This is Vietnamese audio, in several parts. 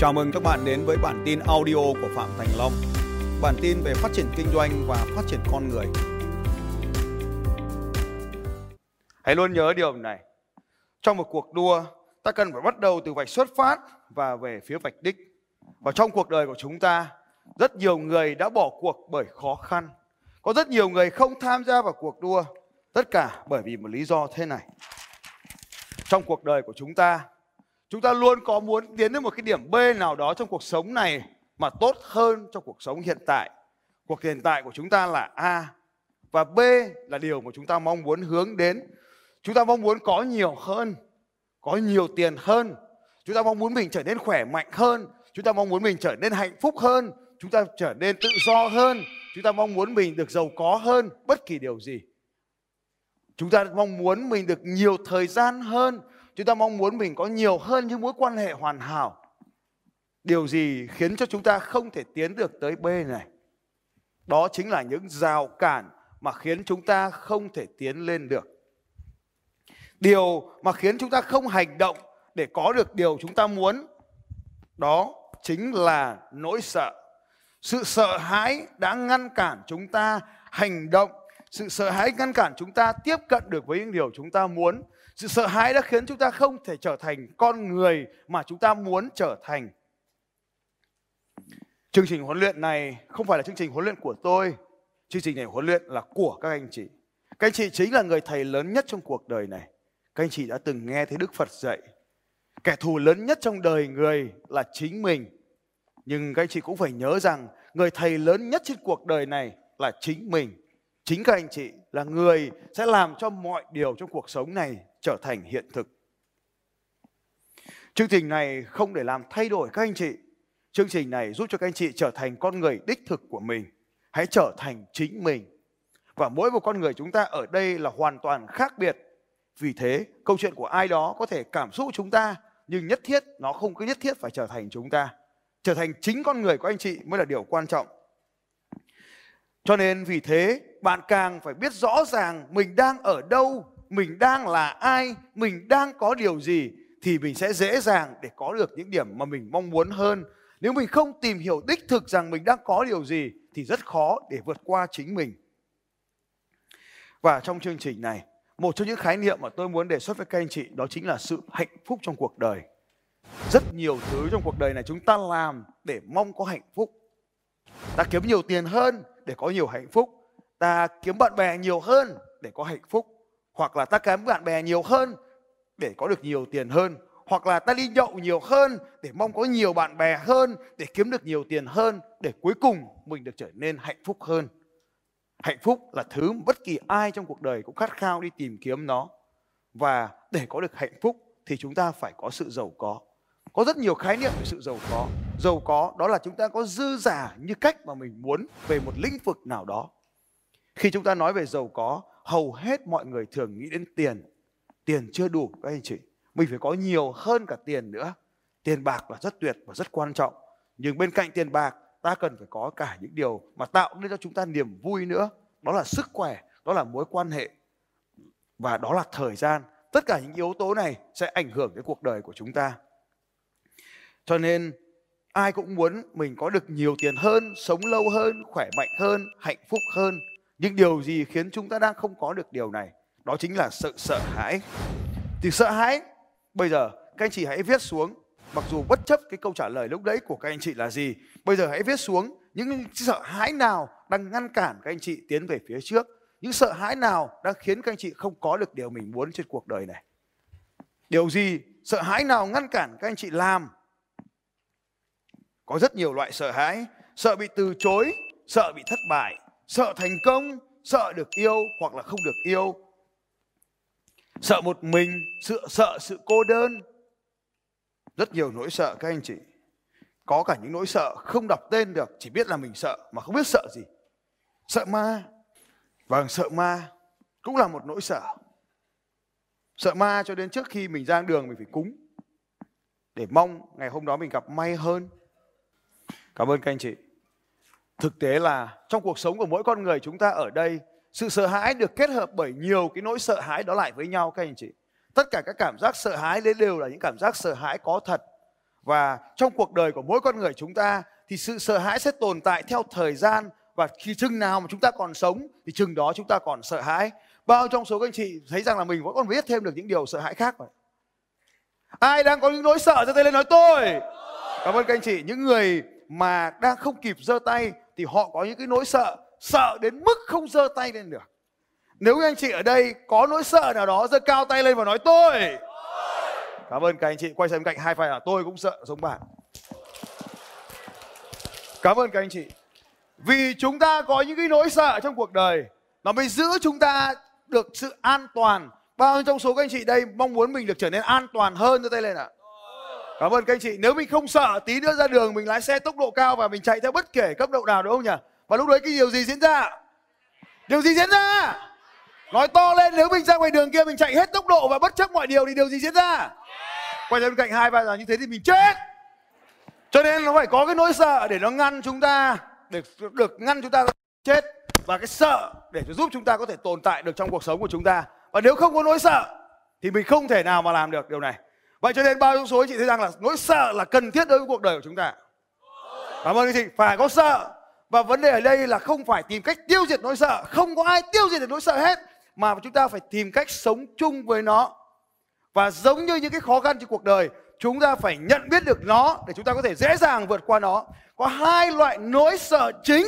Chào mừng các bạn đến với bản tin audio của Phạm Thành Long. Bản tin về phát triển kinh doanh và phát triển con người. Hãy luôn nhớ điều này. Trong một cuộc đua, ta cần phải bắt đầu từ vạch xuất phát và về phía vạch đích. Và trong cuộc đời của chúng ta, rất nhiều người đã bỏ cuộc bởi khó khăn. Có rất nhiều người không tham gia vào cuộc đua, tất cả bởi vì một lý do thế này. Trong cuộc đời của chúng ta, chúng ta luôn có muốn tiến đến một cái điểm B nào đó trong cuộc sống này mà tốt hơn cho cuộc sống hiện tại. Cuộc hiện tại của chúng ta là A và B là điều mà chúng ta mong muốn hướng đến. Chúng ta mong muốn có nhiều hơn, có nhiều tiền hơn. Chúng ta mong muốn mình trở nên khỏe mạnh hơn. Chúng ta mong muốn mình trở nên hạnh phúc hơn. Chúng ta trở nên tự do hơn. Chúng ta mong muốn mình được giàu có hơn bất kỳ điều gì. Chúng ta mong muốn mình được nhiều thời gian hơn Chúng ta mong muốn mình có nhiều hơn những mối quan hệ hoàn hảo. Điều gì khiến cho chúng ta không thể tiến được tới B này? Đó chính là những rào cản mà khiến chúng ta không thể tiến lên được. Điều mà khiến chúng ta không hành động để có được điều chúng ta muốn đó chính là nỗi sợ. Sự sợ hãi đã ngăn cản chúng ta hành động, sự sợ hãi ngăn cản chúng ta tiếp cận được với những điều chúng ta muốn sự sợ hãi đã khiến chúng ta không thể trở thành con người mà chúng ta muốn trở thành. Chương trình huấn luyện này không phải là chương trình huấn luyện của tôi. Chương trình này huấn luyện là của các anh chị. Các anh chị chính là người thầy lớn nhất trong cuộc đời này. Các anh chị đã từng nghe thấy Đức Phật dạy. Kẻ thù lớn nhất trong đời người là chính mình. Nhưng các anh chị cũng phải nhớ rằng người thầy lớn nhất trên cuộc đời này là chính mình. Chính các anh chị là người sẽ làm cho mọi điều trong cuộc sống này trở thành hiện thực. Chương trình này không để làm thay đổi các anh chị. Chương trình này giúp cho các anh chị trở thành con người đích thực của mình. Hãy trở thành chính mình. Và mỗi một con người chúng ta ở đây là hoàn toàn khác biệt. Vì thế, câu chuyện của ai đó có thể cảm xúc chúng ta, nhưng nhất thiết nó không cứ nhất thiết phải trở thành chúng ta. Trở thành chính con người của anh chị mới là điều quan trọng. Cho nên vì thế, bạn càng phải biết rõ ràng mình đang ở đâu mình đang là ai, mình đang có điều gì thì mình sẽ dễ dàng để có được những điểm mà mình mong muốn hơn. Nếu mình không tìm hiểu đích thực rằng mình đang có điều gì thì rất khó để vượt qua chính mình. Và trong chương trình này, một trong những khái niệm mà tôi muốn đề xuất với các anh chị đó chính là sự hạnh phúc trong cuộc đời. Rất nhiều thứ trong cuộc đời này chúng ta làm để mong có hạnh phúc. Ta kiếm nhiều tiền hơn để có nhiều hạnh phúc. Ta kiếm bạn bè nhiều hơn để có hạnh phúc. Hoặc là ta kiếm bạn bè nhiều hơn để có được nhiều tiền hơn. Hoặc là ta đi nhậu nhiều hơn để mong có nhiều bạn bè hơn để kiếm được nhiều tiền hơn để cuối cùng mình được trở nên hạnh phúc hơn. Hạnh phúc là thứ bất kỳ ai trong cuộc đời cũng khát khao đi tìm kiếm nó. Và để có được hạnh phúc thì chúng ta phải có sự giàu có. Có rất nhiều khái niệm về sự giàu có giàu có, đó là chúng ta có dư giả như cách mà mình muốn về một lĩnh vực nào đó. Khi chúng ta nói về giàu có, hầu hết mọi người thường nghĩ đến tiền. Tiền chưa đủ, các anh chị. Mình phải có nhiều hơn cả tiền nữa. Tiền bạc là rất tuyệt và rất quan trọng. Nhưng bên cạnh tiền bạc, ta cần phải có cả những điều mà tạo nên cho chúng ta niềm vui nữa. Đó là sức khỏe, đó là mối quan hệ. Và đó là thời gian. Tất cả những yếu tố này sẽ ảnh hưởng đến cuộc đời của chúng ta. Cho nên ai cũng muốn mình có được nhiều tiền hơn sống lâu hơn khỏe mạnh hơn hạnh phúc hơn nhưng điều gì khiến chúng ta đang không có được điều này? Đó chính là sự sợ hãi. Thì sợ hãi, bây giờ các anh chị hãy viết xuống, mặc dù bất chấp cái câu trả lời lúc đấy của các anh chị là gì, bây giờ hãy viết xuống những sợ hãi nào đang ngăn cản các anh chị tiến về phía trước, những sợ hãi nào đang khiến các anh chị không có được điều mình muốn trên cuộc đời này. Điều gì, sợ hãi nào ngăn cản các anh chị làm? Có rất nhiều loại sợ hãi, sợ bị từ chối, sợ bị thất bại, sợ thành công sợ được yêu hoặc là không được yêu. Sợ một mình sợ sợ sự cô đơn. Rất nhiều nỗi sợ các anh chị. Có cả những nỗi sợ không đọc tên được chỉ biết là mình sợ mà không biết sợ gì. Sợ ma. Vâng sợ ma cũng là một nỗi sợ. Sợ ma cho đến trước khi mình ra đường mình phải cúng. Để mong ngày hôm đó mình gặp may hơn cảm ơn các anh chị. Thực tế là trong cuộc sống của mỗi con người chúng ta ở đây, sự sợ hãi được kết hợp bởi nhiều cái nỗi sợ hãi đó lại với nhau, các anh chị. Tất cả các cảm giác sợ hãi đấy đều là những cảm giác sợ hãi có thật. Và trong cuộc đời của mỗi con người chúng ta thì sự sợ hãi sẽ tồn tại theo thời gian và khi chừng nào mà chúng ta còn sống thì chừng đó chúng ta còn sợ hãi. Bao trong số các anh chị thấy rằng là mình vẫn còn biết thêm được những điều sợ hãi khác rồi. ai đang có những nỗi sợ ra tay lên nói tôi? Cảm ơn các anh chị. Những người mà đang không kịp giơ tay thì họ có những cái nỗi sợ sợ đến mức không giơ tay lên được. Nếu các anh chị ở đây có nỗi sợ nào đó, giơ cao tay lên và nói, tôi! Cảm ơn các anh chị. Quay sang bên cạnh hai phải là tôi cũng sợ giống bạn. Cảm ơn các anh chị. Vì chúng ta có những cái nỗi sợ trong cuộc đời nó mới giữ chúng ta được sự an toàn. Bao nhiêu trong số các anh chị đây mong muốn mình được trở nên an toàn hơn giơ tay lên ạ? à? Cảm ơn các anh chị. Nếu mình không sợ, tí nữa ra đường mình lái xe tốc độ cao và mình chạy theo bất kể cấp độ nào, đúng không nhỉ? Và lúc đấy cái điều gì diễn ra? Điều gì diễn ra? Nói to lên, nếu mình ra ngoài đường kia mình chạy hết tốc độ và bất chấp mọi điều thì điều gì diễn ra? Quay ra bên cạnh hai ba giờ như thế thì mình chết. Cho nên nó phải có cái nỗi sợ để nó ngăn chúng ta, để được ngăn chúng ta chết và cái sợ để giúp chúng ta có thể tồn tại được trong cuộc sống của chúng ta. Và nếu không có nỗi sợ thì mình không thể nào mà làm được điều này. Vậy cho nên bao trong số anh chị thấy rằng là nỗi sợ là cần thiết đối với cuộc đời của chúng ta. Cảm ơn anh chị. Phải có sợ. Và vấn đề ở đây là không phải tìm cách tiêu diệt nỗi sợ. Không có ai tiêu diệt được nỗi sợ hết. Mà chúng ta phải tìm cách sống chung với nó. Và giống như những cái khó khăn trong cuộc đời, chúng ta phải nhận biết được nó để chúng ta có thể dễ dàng vượt qua nó. Có hai loại nỗi sợ chính.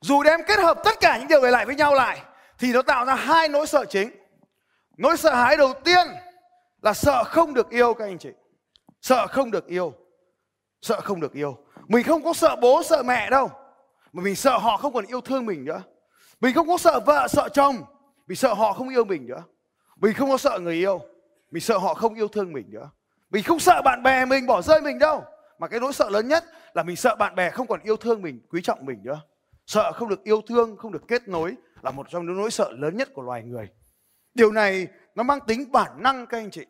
Dù đem kết hợp tất cả những điều này lại với nhau lại thì nó tạo ra hai nỗi sợ chính. Nỗi sợ hãi đầu tiên là sợ không được yêu các anh chị. Sợ không được yêu. Sợ không được yêu. Mình không có sợ bố, sợ mẹ đâu. Mà mình sợ họ không còn yêu thương mình nữa. Mình không có sợ vợ, sợ chồng. Mình sợ họ không yêu mình nữa. Mình không có sợ người yêu. Mình sợ họ không yêu thương mình nữa. Mình không sợ bạn bè mình bỏ rơi mình đâu. Mà cái nỗi sợ lớn nhất là mình sợ bạn bè không còn yêu thương mình, quý trọng mình nữa. Sợ không được yêu thương, không được kết nối là một trong những nỗi sợ lớn nhất của loài người. Điều này nó mang tính bản năng các anh chị.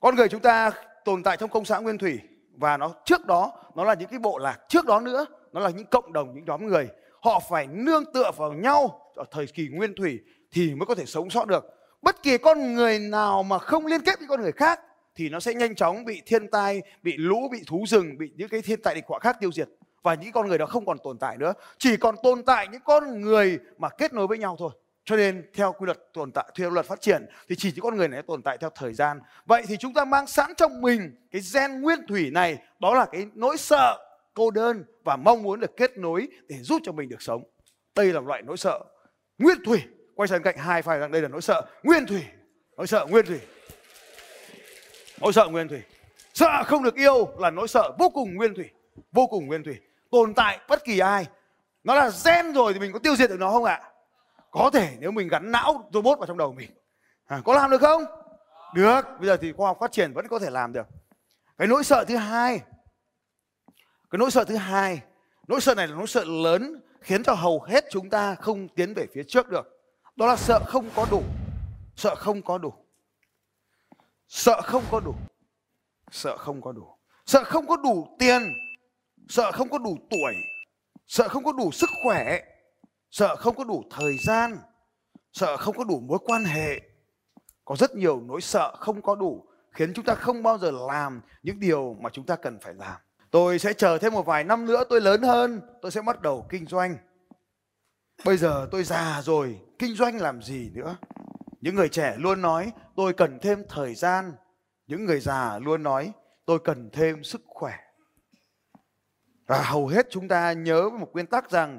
Con người chúng ta tồn tại trong công xã nguyên thủy và nó trước đó, nó là những cái bộ lạc. Trước đó nữa, nó là những cộng đồng, những nhóm người. Họ phải nương tựa vào nhau ở thời kỳ nguyên thủy thì mới có thể sống sót được. Bất kỳ con người nào mà không liên kết với con người khác thì nó sẽ nhanh chóng bị thiên tai, bị lũ, bị thú rừng, bị những cái thiên tai địch họa khác tiêu diệt. Và những con người đó không còn tồn tại nữa. Chỉ còn tồn tại những con người mà kết nối với nhau thôi cho nên theo quy luật tồn tại theo luật phát triển thì chỉ những con người này tồn tại theo thời gian. Vậy thì chúng ta mang sẵn trong mình cái gen nguyên thủy này đó là cái nỗi sợ cô đơn và mong muốn được kết nối để giúp cho mình được sống. Đây là loại nỗi sợ nguyên thủy. Quay sang cạnh hai phải rằng đây là nỗi sợ nguyên thủy. Nỗi sợ nguyên thủy. Nỗi sợ nguyên thủy. Sợ không được yêu là nỗi sợ vô cùng nguyên thủy, vô cùng nguyên thủy. Tồn tại bất kỳ ai. Nó là gen rồi thì mình có tiêu diệt được nó không ạ? Có thể nếu mình gắn não robot vào trong đầu mình. À, có làm được không? Được. Bây giờ thì khoa học phát triển vẫn có thể làm được. Cái nỗi sợ thứ hai cái nỗi sợ thứ hai nỗi sợ này là nỗi sợ lớn khiến cho hầu hết chúng ta không tiến về phía trước được. Đó là sợ không có đủ. Sợ không có đủ. Sợ không có đủ. Sợ không có đủ. Sợ không có đủ tiền. Sợ không có đủ tuổi. Sợ không có đủ sức khỏe sợ không có đủ thời gian, sợ không có đủ mối quan hệ. Có rất nhiều nỗi sợ không có đủ, khiến chúng ta không bao giờ làm những điều mà chúng ta cần phải làm. Tôi sẽ chờ thêm một vài năm nữa tôi lớn hơn, tôi sẽ bắt đầu kinh doanh. Bây giờ tôi già rồi, kinh doanh làm gì nữa? Những người trẻ luôn nói, tôi cần thêm thời gian. Những người già luôn nói, tôi cần thêm sức khỏe. Và hầu hết chúng ta nhớ một nguyên tắc rằng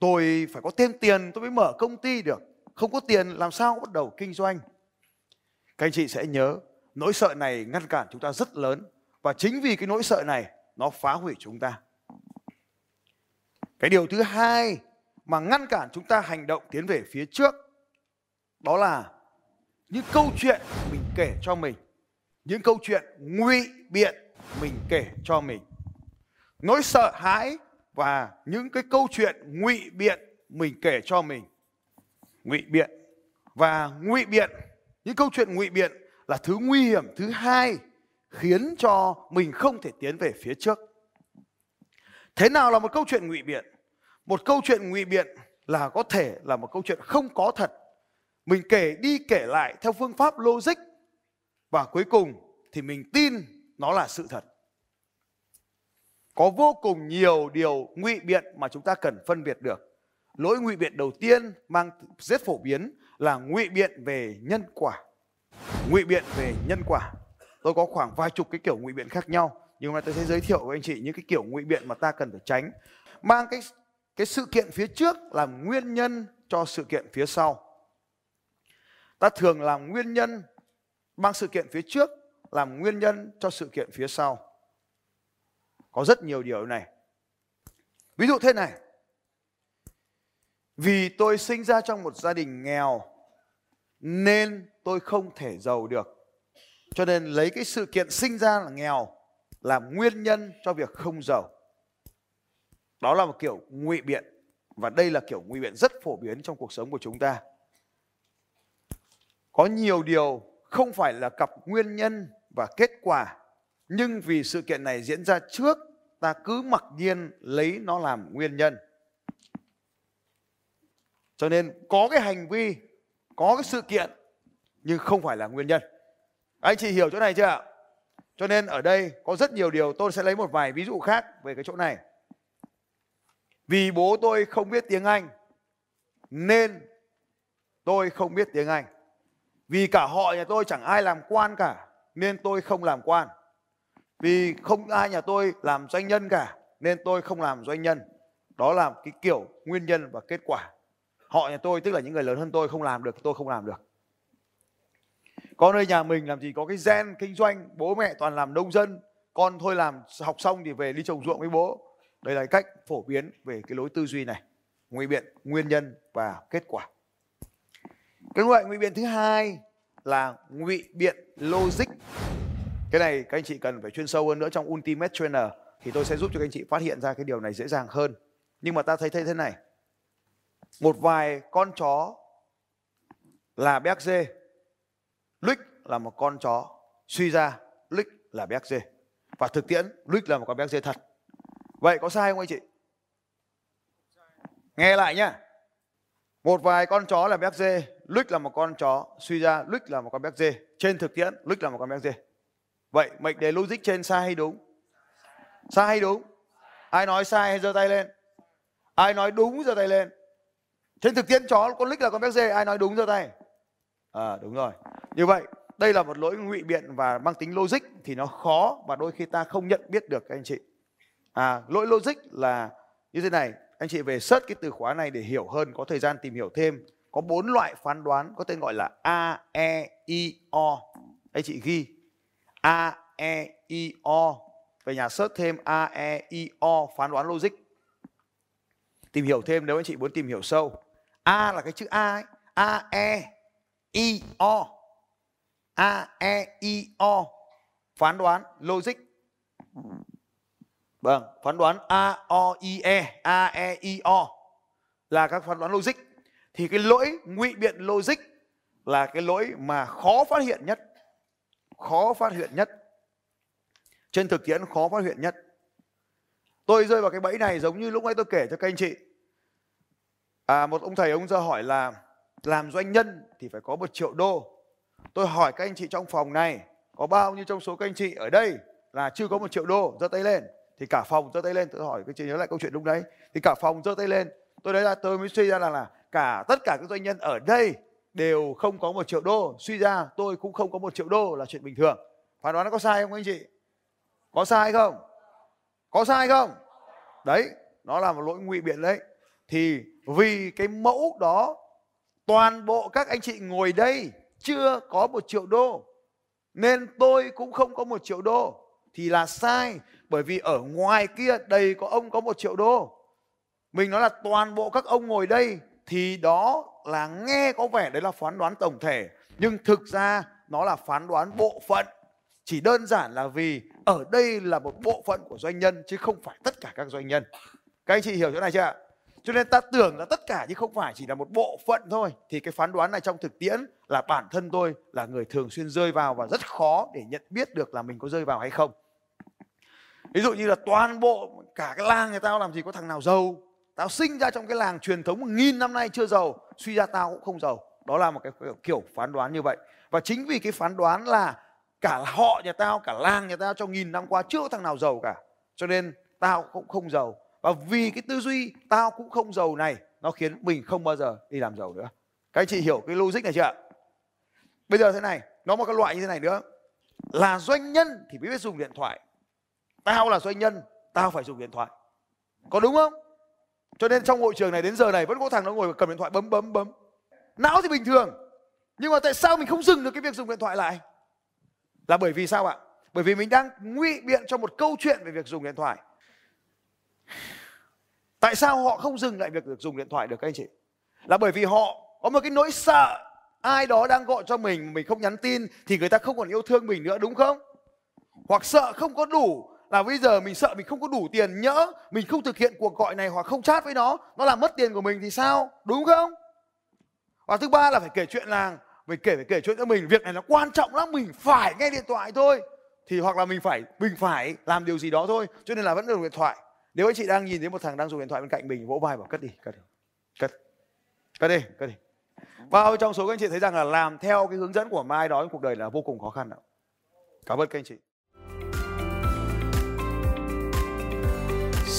tôi phải có thêm tiền, tôi mới mở công ty được. Không có tiền, làm sao bắt đầu kinh doanh? Các anh chị sẽ nhớ, nỗi sợ này ngăn cản chúng ta rất lớn. Và chính vì cái nỗi sợ này, nó phá hủy chúng ta. Cái điều thứ hai mà ngăn cản chúng ta hành động tiến về phía trước, đó là những câu chuyện mình kể cho mình. Những câu chuyện ngụy biện mình kể cho mình. Nỗi sợ hãi và những cái câu chuyện ngụy biện mình kể cho mình. Ngụy biện. Và ngụy biện, những câu chuyện ngụy biện là thứ nguy hiểm thứ hai khiến cho mình không thể tiến về phía trước. Thế nào là một câu chuyện ngụy biện? Một câu chuyện ngụy biện là có thể là một câu chuyện không có thật. Mình kể đi kể lại theo phương pháp logic và cuối cùng thì mình tin nó là sự thật có vô cùng nhiều điều ngụy biện mà chúng ta cần phân biệt được. Lỗi ngụy biện đầu tiên mang rất phổ biến là ngụy biện về nhân quả. Ngụy biện về nhân quả. Tôi có khoảng vài chục cái kiểu ngụy biện khác nhau, nhưng mà tôi sẽ giới thiệu với anh chị những cái kiểu ngụy biện mà ta cần phải tránh. Mang cái cái sự kiện phía trước làm nguyên nhân cho sự kiện phía sau. Ta thường làm nguyên nhân, mang sự kiện phía trước làm nguyên nhân cho sự kiện phía sau có rất nhiều điều này. Ví dụ thế này. Vì tôi sinh ra trong một gia đình nghèo, nên tôi không thể giàu được. Cho nên lấy cái sự kiện sinh ra là nghèo làm nguyên nhân cho việc không giàu. Đó là một kiểu ngụy biện, và đây là kiểu ngụy biện rất phổ biến trong cuộc sống của chúng ta. Có nhiều điều không phải là cặp nguyên nhân và kết quả nhưng vì sự kiện này diễn ra trước, ta cứ mặc nhiên lấy nó làm nguyên nhân. Cho nên có cái hành vi, có cái sự kiện, nhưng không phải là nguyên nhân. Anh chị hiểu chỗ này chưa ạ? Cho nên ở đây có rất nhiều điều tôi sẽ lấy một vài ví dụ khác về cái chỗ này. Vì bố tôi không biết tiếng anh, nên tôi không biết tiếng anh. Vì cả họ nhà tôi chẳng ai làm quan cả, nên tôi không làm quan vì không ai nhà tôi làm doanh nhân cả, nên tôi không làm doanh nhân. Đó là cái kiểu nguyên nhân và kết quả. Họ nhà tôi, tức là những người lớn hơn tôi, không làm được, tôi không làm được. Con ơi nhà mình làm gì có cái gen kinh doanh, bố mẹ toàn làm nông dân, con thôi làm học xong thì về đi trồng ruộng với bố. Đây là cách phổ biến về cái lối tư duy này ngụy biện, nguyên nhân và kết quả. Cái loại ngụy biện thứ hai là ngụy biện logic cái này các anh chị cần phải chuyên sâu hơn nữa trong ultimate trainer thì tôi sẽ giúp cho các anh chị phát hiện ra cái điều này dễ dàng hơn. Nhưng mà ta thấy thấy thế này. Một vài con chó là béc dê. Luích là một con chó suy ra Luích là béc dê. Và thực tiễn Luích là một con béc dê thật. Vậy có sai không anh chị? Nghe lại nhá. Một vài con chó là béc dê Luích là một con chó suy ra Luích là một con béc dê. Trên thực tiễn Luích là một con béc dê vậy mệnh đề logic trên sai hay đúng? Sai hay đúng? Ai nói sai hay giơ tay lên? Ai nói đúng giơ tay lên? Trên thực tiễn chó con lích là con béc dê, ai nói đúng giơ tay? À đúng rồi. Như vậy, đây là một lỗi ngụy biện và mang tính logic thì nó khó và đôi khi ta không nhận biết được, các anh chị. À lỗi logic là như thế này. Anh chị về search cái từ khóa này để hiểu hơn, có thời gian tìm hiểu thêm. Có bốn loại phán đoán có tên gọi là a e i, o. Anh chị ghi a e i o. Về nhà search thêm a e i o, phán đoán logic. Tìm hiểu thêm nếu anh chị muốn tìm hiểu sâu. A là cái chữ a ấy. a e i o. A e i o, phán đoán logic. Vâng phán đoán a o i e a e i o là các phán đoán logic. Thì cái lỗi ngụy biện logic là cái lỗi mà khó phát hiện nhất khó phát hiện nhất. Trên thực tiễn khó phát hiện nhất. Tôi rơi vào cái bẫy này giống như lúc nãy tôi kể cho các anh chị. À, một ông thầy ông ra hỏi là làm doanh nhân thì phải có một triệu đô. Tôi hỏi các anh chị trong phòng này có bao nhiêu trong số các anh chị ở đây là chưa có một triệu đô giơ tay lên? Thì cả phòng giơ tay lên tôi hỏi các chị nhớ lại câu chuyện lúc đấy thì cả phòng giơ tay lên. Tôi đấy là tôi mới suy ra là là cả tất cả các doanh nhân ở đây đều không có một triệu đô. Suy ra, tôi cũng không có một triệu đô là chuyện bình thường. Phán đoán nó có sai không anh chị? Có sai không? Có sai không? Đấy, nó là một lỗi ngụy biện đấy. Thì vì cái mẫu đó, toàn bộ các anh chị ngồi đây chưa có một triệu đô, nên tôi cũng không có một triệu đô, thì là sai. Bởi vì ở ngoài kia đầy có ông có một triệu đô. Mình nói là toàn bộ các ông ngồi đây thì đó là nghe có vẻ đấy là phán đoán tổng thể, nhưng thực ra nó là phán đoán bộ phận. Chỉ đơn giản là vì ở đây là một bộ phận của doanh nhân chứ không phải tất cả các doanh nhân. Các anh chị hiểu chỗ này chưa ạ? Cho nên ta tưởng là tất cả nhưng không phải chỉ là một bộ phận thôi. Thì cái phán đoán này trong thực tiễn là bản thân tôi là người thường xuyên rơi vào và rất khó để nhận biết được là mình có rơi vào hay không. Ví dụ như là toàn bộ cả cái làng người ta làm gì có thằng nào giàu tao sinh ra trong cái làng truyền thống nghìn năm nay chưa giàu, suy ra tao cũng không giàu. Đó là một cái kiểu phán đoán như vậy. Và chính vì cái phán đoán là cả họ nhà tao, cả làng nhà tao trong nghìn năm qua chưa có thằng nào giàu cả, cho nên tao cũng không giàu. Và vì cái tư duy tao cũng không giàu này, nó khiến mình không bao giờ đi làm giàu nữa. Các anh chị hiểu cái logic này chưa ạ? Bây giờ thế này, nó một cái loại như thế này nữa. Là doanh nhân thì biết dùng điện thoại. Tao là doanh nhân, tao phải dùng điện thoại. Có đúng không? Cho nên trong hội trường này đến giờ này vẫn có thằng nó ngồi cầm điện thoại bấm bấm bấm. Não thì bình thường. Nhưng mà tại sao mình không dừng được cái việc dùng điện thoại lại? Là bởi vì sao ạ? Bởi vì mình đang ngụy biện cho một câu chuyện về việc dùng điện thoại. Tại sao họ không dừng lại việc được dùng điện thoại được, các anh chị? Là bởi vì họ có một cái nỗi sợ ai đó đang gọi cho mình mình không nhắn tin thì người ta không còn yêu thương mình nữa, đúng không? Hoặc sợ không có đủ là bây giờ mình sợ mình không có đủ tiền nhỡ mình không thực hiện cuộc gọi này hoặc không chat với nó nó làm mất tiền của mình thì sao? Đúng không? Và thứ ba là phải kể chuyện làng mình kể, phải kể chuyện cho mình. Việc này nó quan trọng lắm, mình phải nghe điện thoại thôi. Thì hoặc là mình phải mình phải làm điều gì đó thôi, cho nên là vẫn dùng điện thoại. Nếu anh chị đang nhìn thấy một thằng đang dùng điện thoại bên cạnh mình, vỗ vai bảo, cất đi cất đi, cất cất đi cất đi. Bao trong số các anh chị thấy rằng là làm theo cái hướng dẫn của mai đó trong cuộc đời là vô cùng khó khăn ạ. Cảm ơn các anh chị.